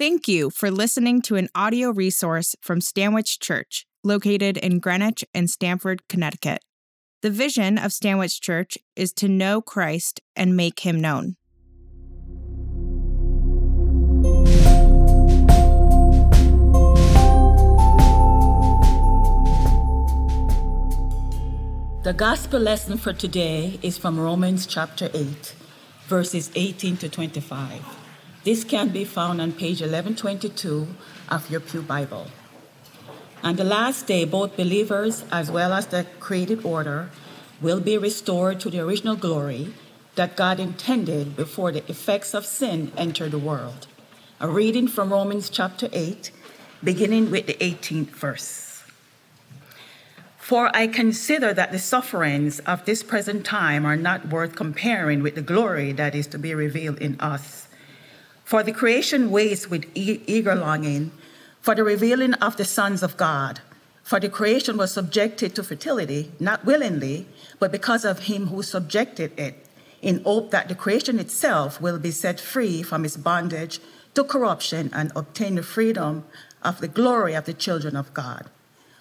Thank you for listening to an audio resource from Stanwich Church, located in Greenwich and Stamford, Connecticut. The vision of Stanwich Church is to know Christ and make him known. The gospel lesson for today is from Romans chapter 8, verses 18 to 25. This can be found on page 1122 of your Pew Bible. On the last day, both believers as well as the created order will be restored to the original glory that God intended before the effects of sin entered the world. A reading from Romans chapter 8, beginning with the 18th verse. For I consider that the sufferings of this present time are not worth comparing with the glory that is to be revealed in us. For the creation waits with eager longing for the revealing of the sons of God. For the creation was subjected to fertility, not willingly, but because of him who subjected it, in hope that the creation itself will be set free from its bondage to corruption and obtain the freedom of the glory of the children of God.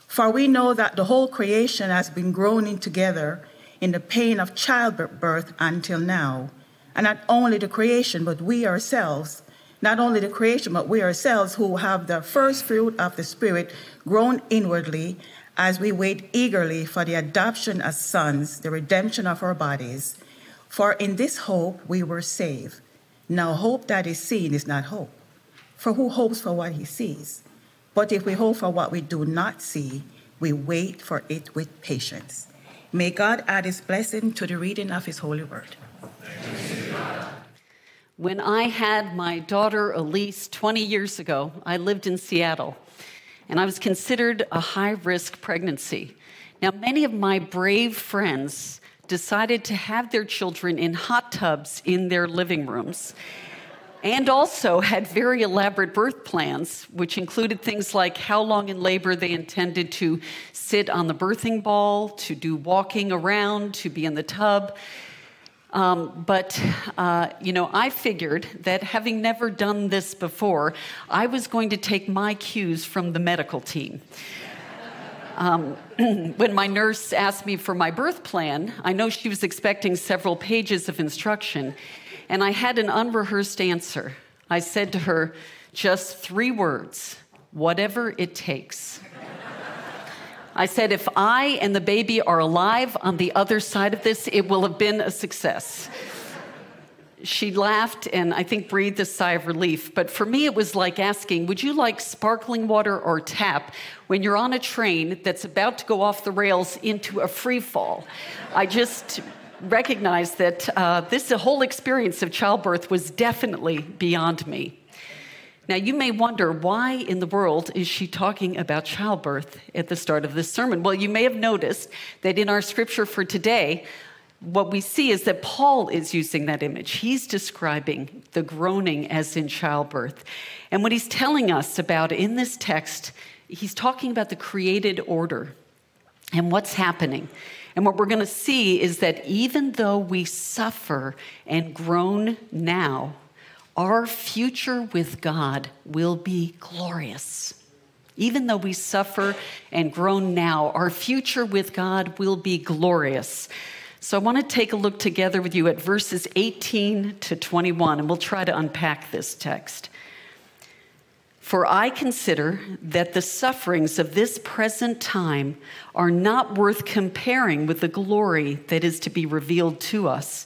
For we know that the whole creation has been groaning together in the pain of childbirth until now. And not only the creation, but we ourselves, not only the creation, but we ourselves who have the first fruit of the Spirit groan inwardly as we wait eagerly for the adoption as sons, the redemption of our bodies. For in this hope we were saved. Now, hope that is seen is not hope. For who hopes for what he sees? But if we hope for what we do not see, we wait for it with patience. May God add his blessing to the reading of his holy word. When I had my daughter Elise 20 years ago, I lived in Seattle and I was considered a high risk pregnancy. Now, many of my brave friends decided to have their children in hot tubs in their living rooms and also had very elaborate birth plans, which included things like how long in labor they intended to sit on the birthing ball, to do walking around, to be in the tub. Um, but, uh, you know, I figured that having never done this before, I was going to take my cues from the medical team. Um, when my nurse asked me for my birth plan, I know she was expecting several pages of instruction, and I had an unrehearsed answer. I said to her, just three words whatever it takes. I said, if I and the baby are alive on the other side of this, it will have been a success. She laughed and I think breathed a sigh of relief. But for me, it was like asking, Would you like sparkling water or tap when you're on a train that's about to go off the rails into a free fall? I just recognized that uh, this whole experience of childbirth was definitely beyond me. Now, you may wonder why in the world is she talking about childbirth at the start of this sermon? Well, you may have noticed that in our scripture for today, what we see is that Paul is using that image. He's describing the groaning as in childbirth. And what he's telling us about in this text, he's talking about the created order and what's happening. And what we're going to see is that even though we suffer and groan now, our future with God will be glorious. Even though we suffer and groan now, our future with God will be glorious. So I want to take a look together with you at verses 18 to 21, and we'll try to unpack this text. For I consider that the sufferings of this present time are not worth comparing with the glory that is to be revealed to us.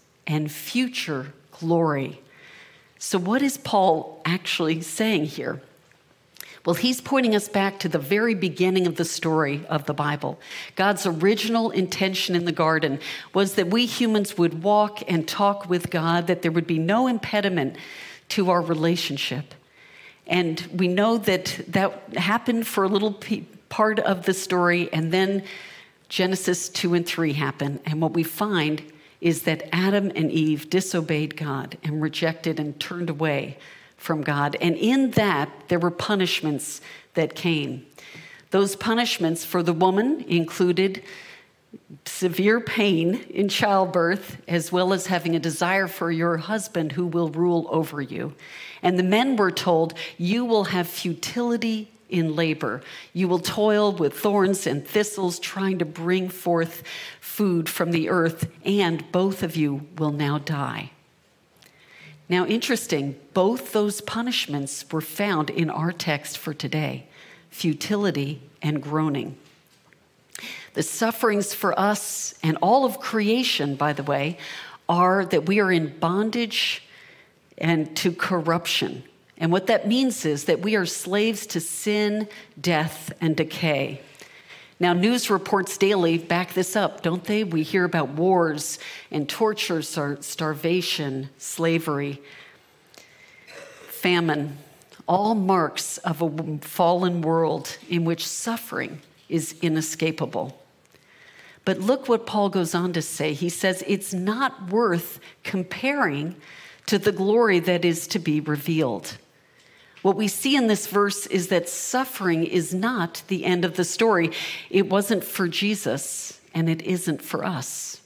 and future glory. So, what is Paul actually saying here? Well, he's pointing us back to the very beginning of the story of the Bible. God's original intention in the garden was that we humans would walk and talk with God, that there would be no impediment to our relationship. And we know that that happened for a little part of the story, and then Genesis 2 and 3 happen. And what we find is that Adam and Eve disobeyed God and rejected and turned away from God. And in that, there were punishments that came. Those punishments for the woman included severe pain in childbirth, as well as having a desire for your husband who will rule over you. And the men were told, You will have futility in labor. You will toil with thorns and thistles, trying to bring forth food from the earth, and both of you will now die. Now, interesting, both those punishments were found in our text for today futility and groaning. The sufferings for us and all of creation, by the way, are that we are in bondage and to corruption. And what that means is that we are slaves to sin, death, and decay. Now, news reports daily back this up, don't they? We hear about wars and torture, starvation, slavery, famine, all marks of a fallen world in which suffering is inescapable. But look what Paul goes on to say. He says it's not worth comparing to the glory that is to be revealed. What we see in this verse is that suffering is not the end of the story. It wasn't for Jesus, and it isn't for us.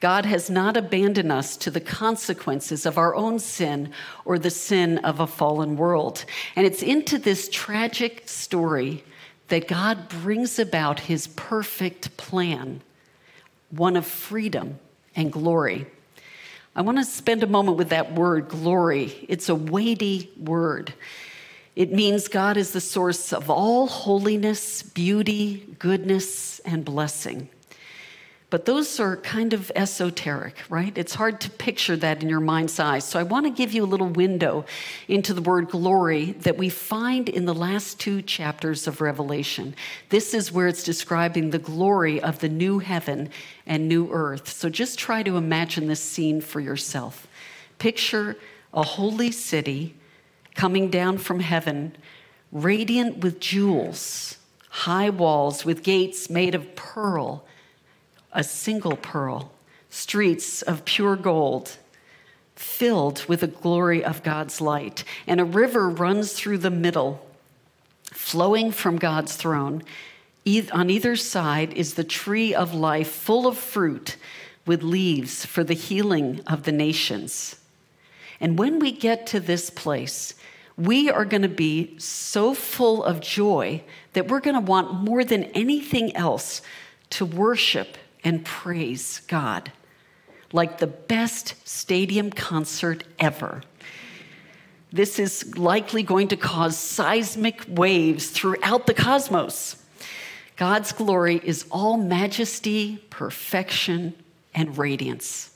God has not abandoned us to the consequences of our own sin or the sin of a fallen world. And it's into this tragic story that God brings about his perfect plan, one of freedom and glory. I want to spend a moment with that word, glory. It's a weighty word. It means God is the source of all holiness, beauty, goodness, and blessing. But those are kind of esoteric, right? It's hard to picture that in your mind's eye. So I want to give you a little window into the word glory that we find in the last two chapters of Revelation. This is where it's describing the glory of the new heaven and new earth. So just try to imagine this scene for yourself. Picture a holy city coming down from heaven, radiant with jewels, high walls with gates made of pearl a single pearl, streets of pure gold, filled with the glory of God's light. And a river runs through the middle, flowing from God's throne. On either side is the tree of life, full of fruit, with leaves for the healing of the nations. And when we get to this place, we are going to be so full of joy that we're going to want more than anything else to worship and praise God like the best stadium concert ever. This is likely going to cause seismic waves throughout the cosmos. God's glory is all majesty, perfection, and radiance.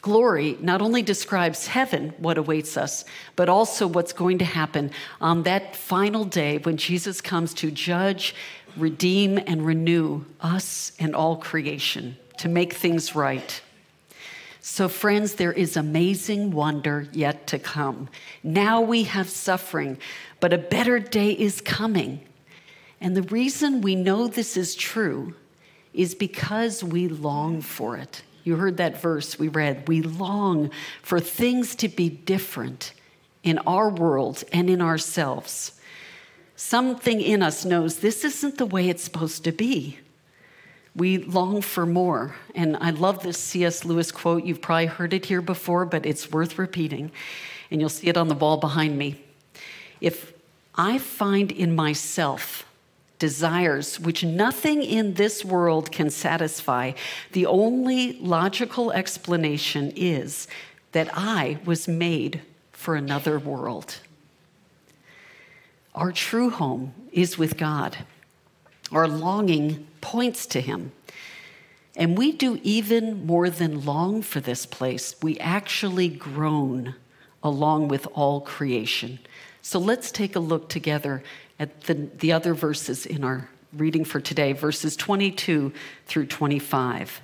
Glory not only describes heaven, what awaits us, but also what's going to happen on that final day when Jesus comes to judge redeem and renew us and all creation to make things right. So, friends, there is amazing wonder yet to come. Now we have suffering, but a better day is coming. And the reason we know this is true is because we long for it. You heard that verse we read. We long for things to be different in our world and in ourselves. Something in us knows this isn't the way it's supposed to be. We long for more. And I love this C.S. Lewis quote. You've probably heard it here before, but it's worth repeating. And you'll see it on the wall behind me. If I find in myself desires which nothing in this world can satisfy, the only logical explanation is that I was made for another world. Our true home is with God. Our longing points to Him. And we do even more than long for this place. We actually groan along with all creation. So let's take a look together at the, the other verses in our reading for today, verses 22 through 25.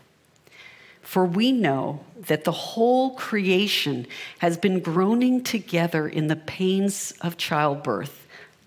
For we know that the whole creation has been groaning together in the pains of childbirth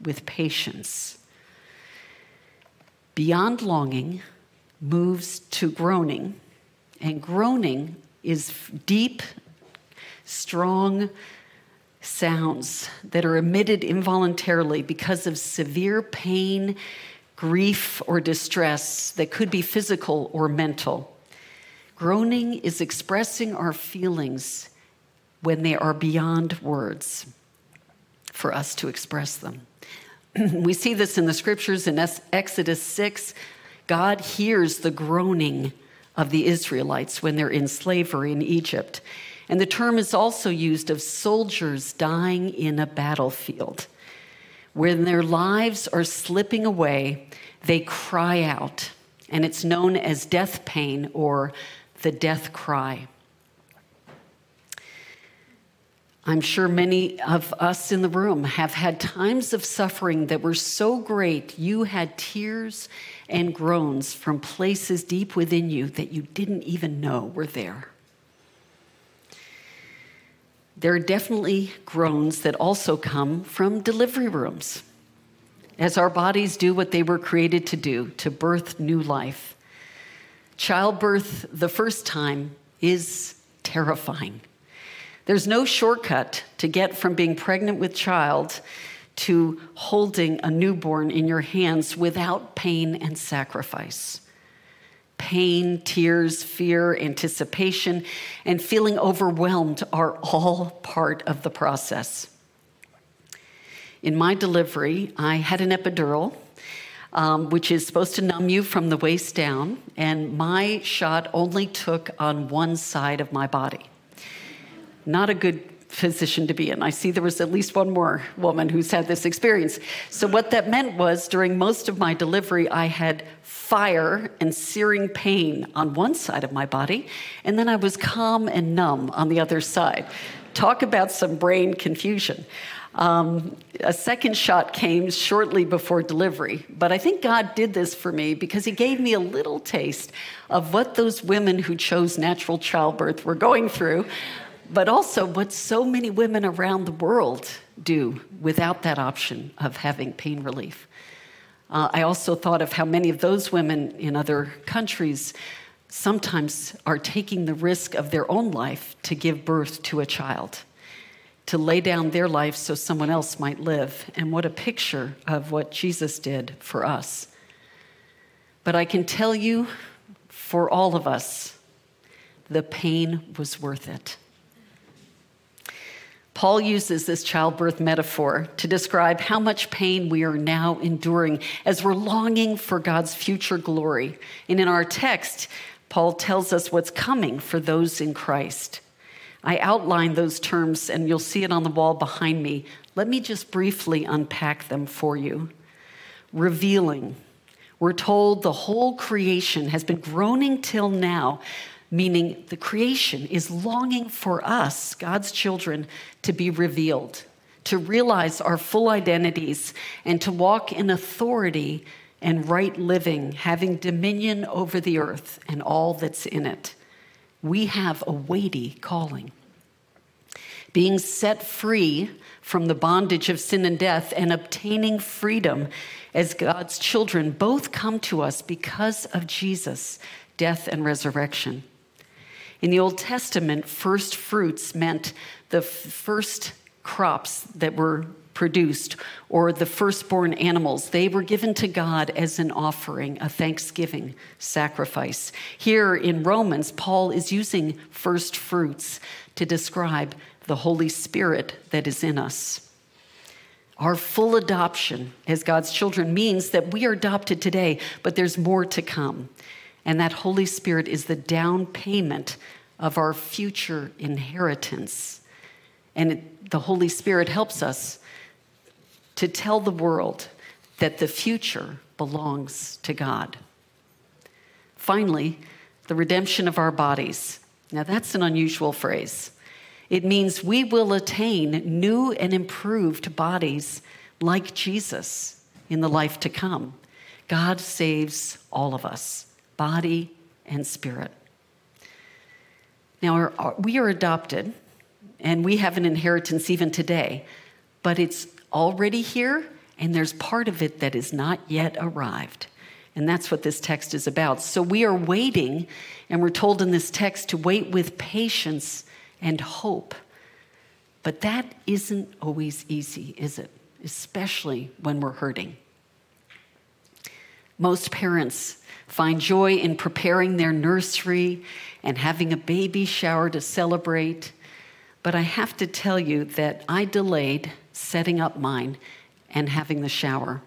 with patience. Beyond longing moves to groaning, and groaning is deep, strong sounds that are emitted involuntarily because of severe pain, grief, or distress that could be physical or mental. Groaning is expressing our feelings when they are beyond words for us to express them. we see this in the scriptures in Exodus 6. God hears the groaning of the Israelites when they're in slavery in Egypt. And the term is also used of soldiers dying in a battlefield. When their lives are slipping away, they cry out, and it's known as death pain or the death cry. I'm sure many of us in the room have had times of suffering that were so great you had tears and groans from places deep within you that you didn't even know were there. There are definitely groans that also come from delivery rooms, as our bodies do what they were created to do to birth new life. Childbirth the first time is terrifying. There's no shortcut to get from being pregnant with child to holding a newborn in your hands without pain and sacrifice. Pain, tears, fear, anticipation, and feeling overwhelmed are all part of the process. In my delivery, I had an epidural um, which is supposed to numb you from the waist down. And my shot only took on one side of my body. Not a good physician to be in. I see there was at least one more woman who's had this experience. So, what that meant was during most of my delivery, I had fire and searing pain on one side of my body, and then I was calm and numb on the other side. Talk about some brain confusion. Um, a second shot came shortly before delivery, but I think God did this for me because He gave me a little taste of what those women who chose natural childbirth were going through, but also what so many women around the world do without that option of having pain relief. Uh, I also thought of how many of those women in other countries sometimes are taking the risk of their own life to give birth to a child to lay down their life so someone else might live. And what a picture of what Jesus did for us. But I can tell you, for all of us, the pain was worth it. Paul uses this childbirth metaphor to describe how much pain we are now enduring as we're longing for God's future glory. And in our text, Paul tells us what's coming for those in Christ. I outlined those terms, and you'll see it on the wall behind me. Let me just briefly unpack them for you. Revealing. We're told the whole creation has been groaning till now, meaning the creation is longing for us, God's children, to be revealed, to realize our full identities, and to walk in authority and right living, having dominion over the earth and all that's in it we have a weighty calling. Being set free from the bondage of sin and death and obtaining freedom as God's children both come to us because of Jesus' death and resurrection. In the Old Testament, first fruits meant the first crops that were produced or the firstborn animals. They were given to God as an offering, a thanksgiving sacrifice. Here in Romans, Paul is using first fruits to describe the Holy Spirit that is in us. Our full adoption as God's children means that we are adopted today, but there's more to come. And that Holy Spirit is the down payment of our future inheritance. And it, the Holy Spirit helps us to tell the world that the future belongs to God. Finally, the redemption of our bodies. Now, that's an unusual phrase. It means we will attain new and improved bodies like Jesus in the life to come. God saves all of us, body and spirit. Now, uh, we are adopted and we have an inheritance even today, but it's already here and there's part of it that is not yet arrived. And that's what this text is about. So we are waiting, and we're told in this text to wait with patience and hope. But that isn't always easy, is it? Especially when we're hurting. Most parents find joy in preparing their nursery and having a baby shower to celebrate. But I have to tell you that I delayed setting up mine and having the shower.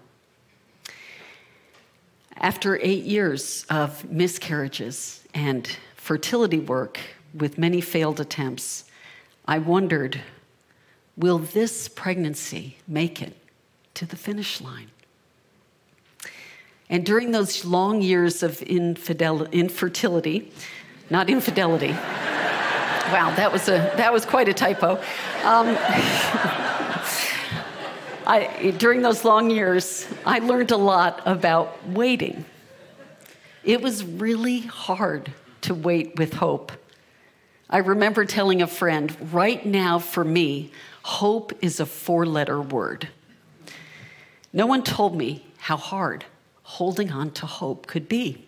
After eight years of miscarriages and fertility work with many failed attempts, I wondered will this pregnancy make it to the finish line? And during those long years of infidel- infertility, not infidelity, wow, that was, a, that was quite a typo. Um, I, during those long years, I learned a lot about waiting. It was really hard to wait with hope. I remember telling a friend, right now for me, hope is a four letter word. No one told me how hard holding on to hope could be.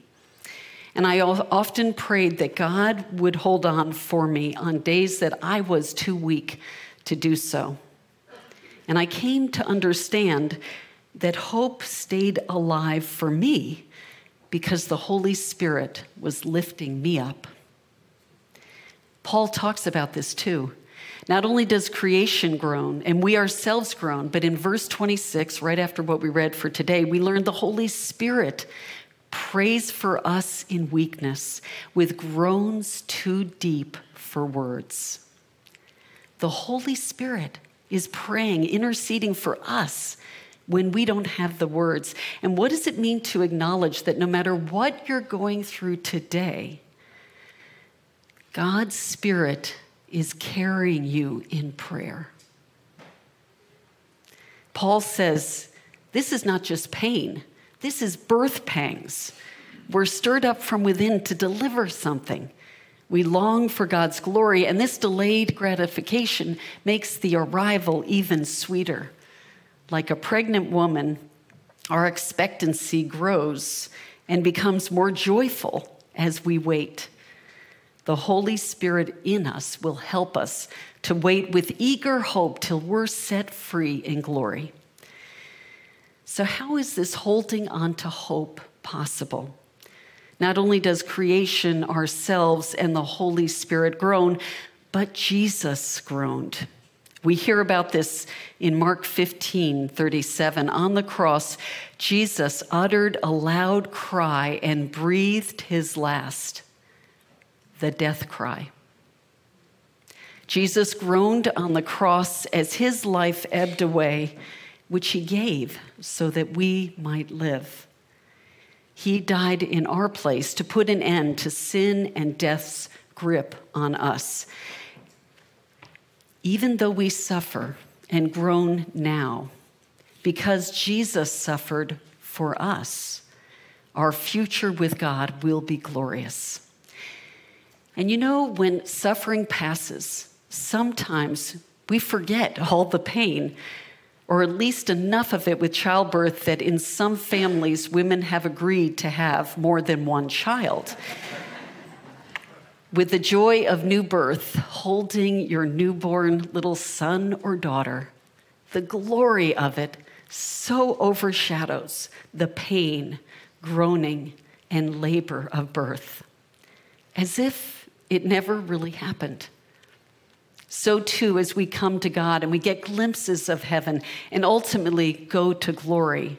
And I often prayed that God would hold on for me on days that I was too weak to do so. And I came to understand that hope stayed alive for me because the Holy Spirit was lifting me up. Paul talks about this too. Not only does creation groan and we ourselves groan, but in verse 26, right after what we read for today, we learn the Holy Spirit prays for us in weakness with groans too deep for words. The Holy Spirit is praying, interceding for us when we don't have the words. And what does it mean to acknowledge that no matter what you're going through today, God's Spirit is carrying you in prayer. Paul says, This is not just pain, this is birth pangs. We're stirred up from within to deliver something. We long for God's glory, and this delayed gratification makes the arrival even sweeter. Like a pregnant woman, our expectancy grows and becomes more joyful as we wait the Holy Spirit in us will help us to wait with eager hope till we're set free in glory. So, how is this holding on to hope possible? Not only does creation, ourselves, and the Holy Spirit groan, but Jesus groaned. We hear about this in Mark 15 37. On the cross, Jesus uttered a loud cry and breathed his last the death cry. Jesus groaned on the cross as his life ebbed away, which he gave so that we might live. He died in our place to put an end to sin and death's grip on us. Even though we suffer and groan now, because Jesus suffered for us, our future with God will be glorious. And you know, when suffering passes, sometimes we forget all the pain, or at least enough of it with childbirth that in some families, women have agreed to have more than one child. with the joy of new birth, holding your newborn little son or daughter, the glory of it so overshadows the pain, groaning, and labor of birth. As if it never really happened. So, too, as we come to God and we get glimpses of heaven and ultimately go to glory,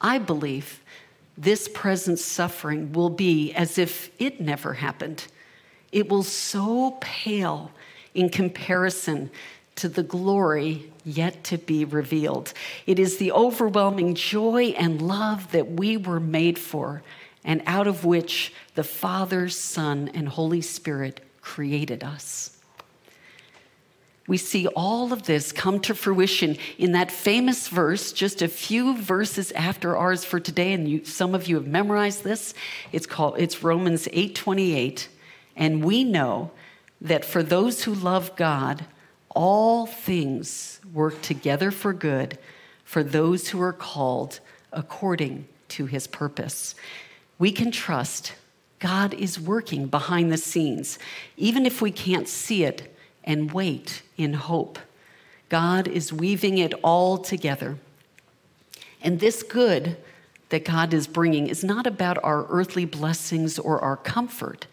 I believe this present suffering will be as if it never happened. it will so pale in comparison to the glory yet to be revealed. It is the overwhelming joy and love that we were made for, and out of which the Father, Son, and Holy Spirit created us. We see all of this come to fruition in that famous verse, just a few verses after ours for today, and you, some of you have memorized this. It's called it's Romans 8:28, and we know that for those who love God, all things work together for good for those who are called according to his purpose. We can trust God is working behind the scenes, even if we can't see it and wait in hope. God is weaving it all together. And this good that God is bringing is not about our earthly blessings or our comfort,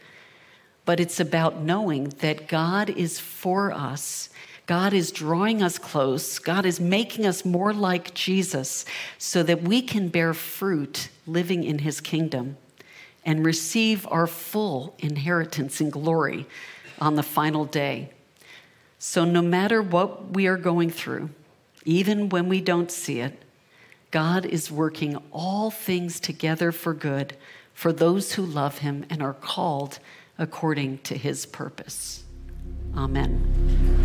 but it's about knowing that God is for us. God is drawing us close. God is making us more like Jesus so that we can bear fruit living in his kingdom and receive our full inheritance in glory on the final day. So, no matter what we are going through, even when we don't see it, God is working all things together for good for those who love him and are called according to his purpose. Amen.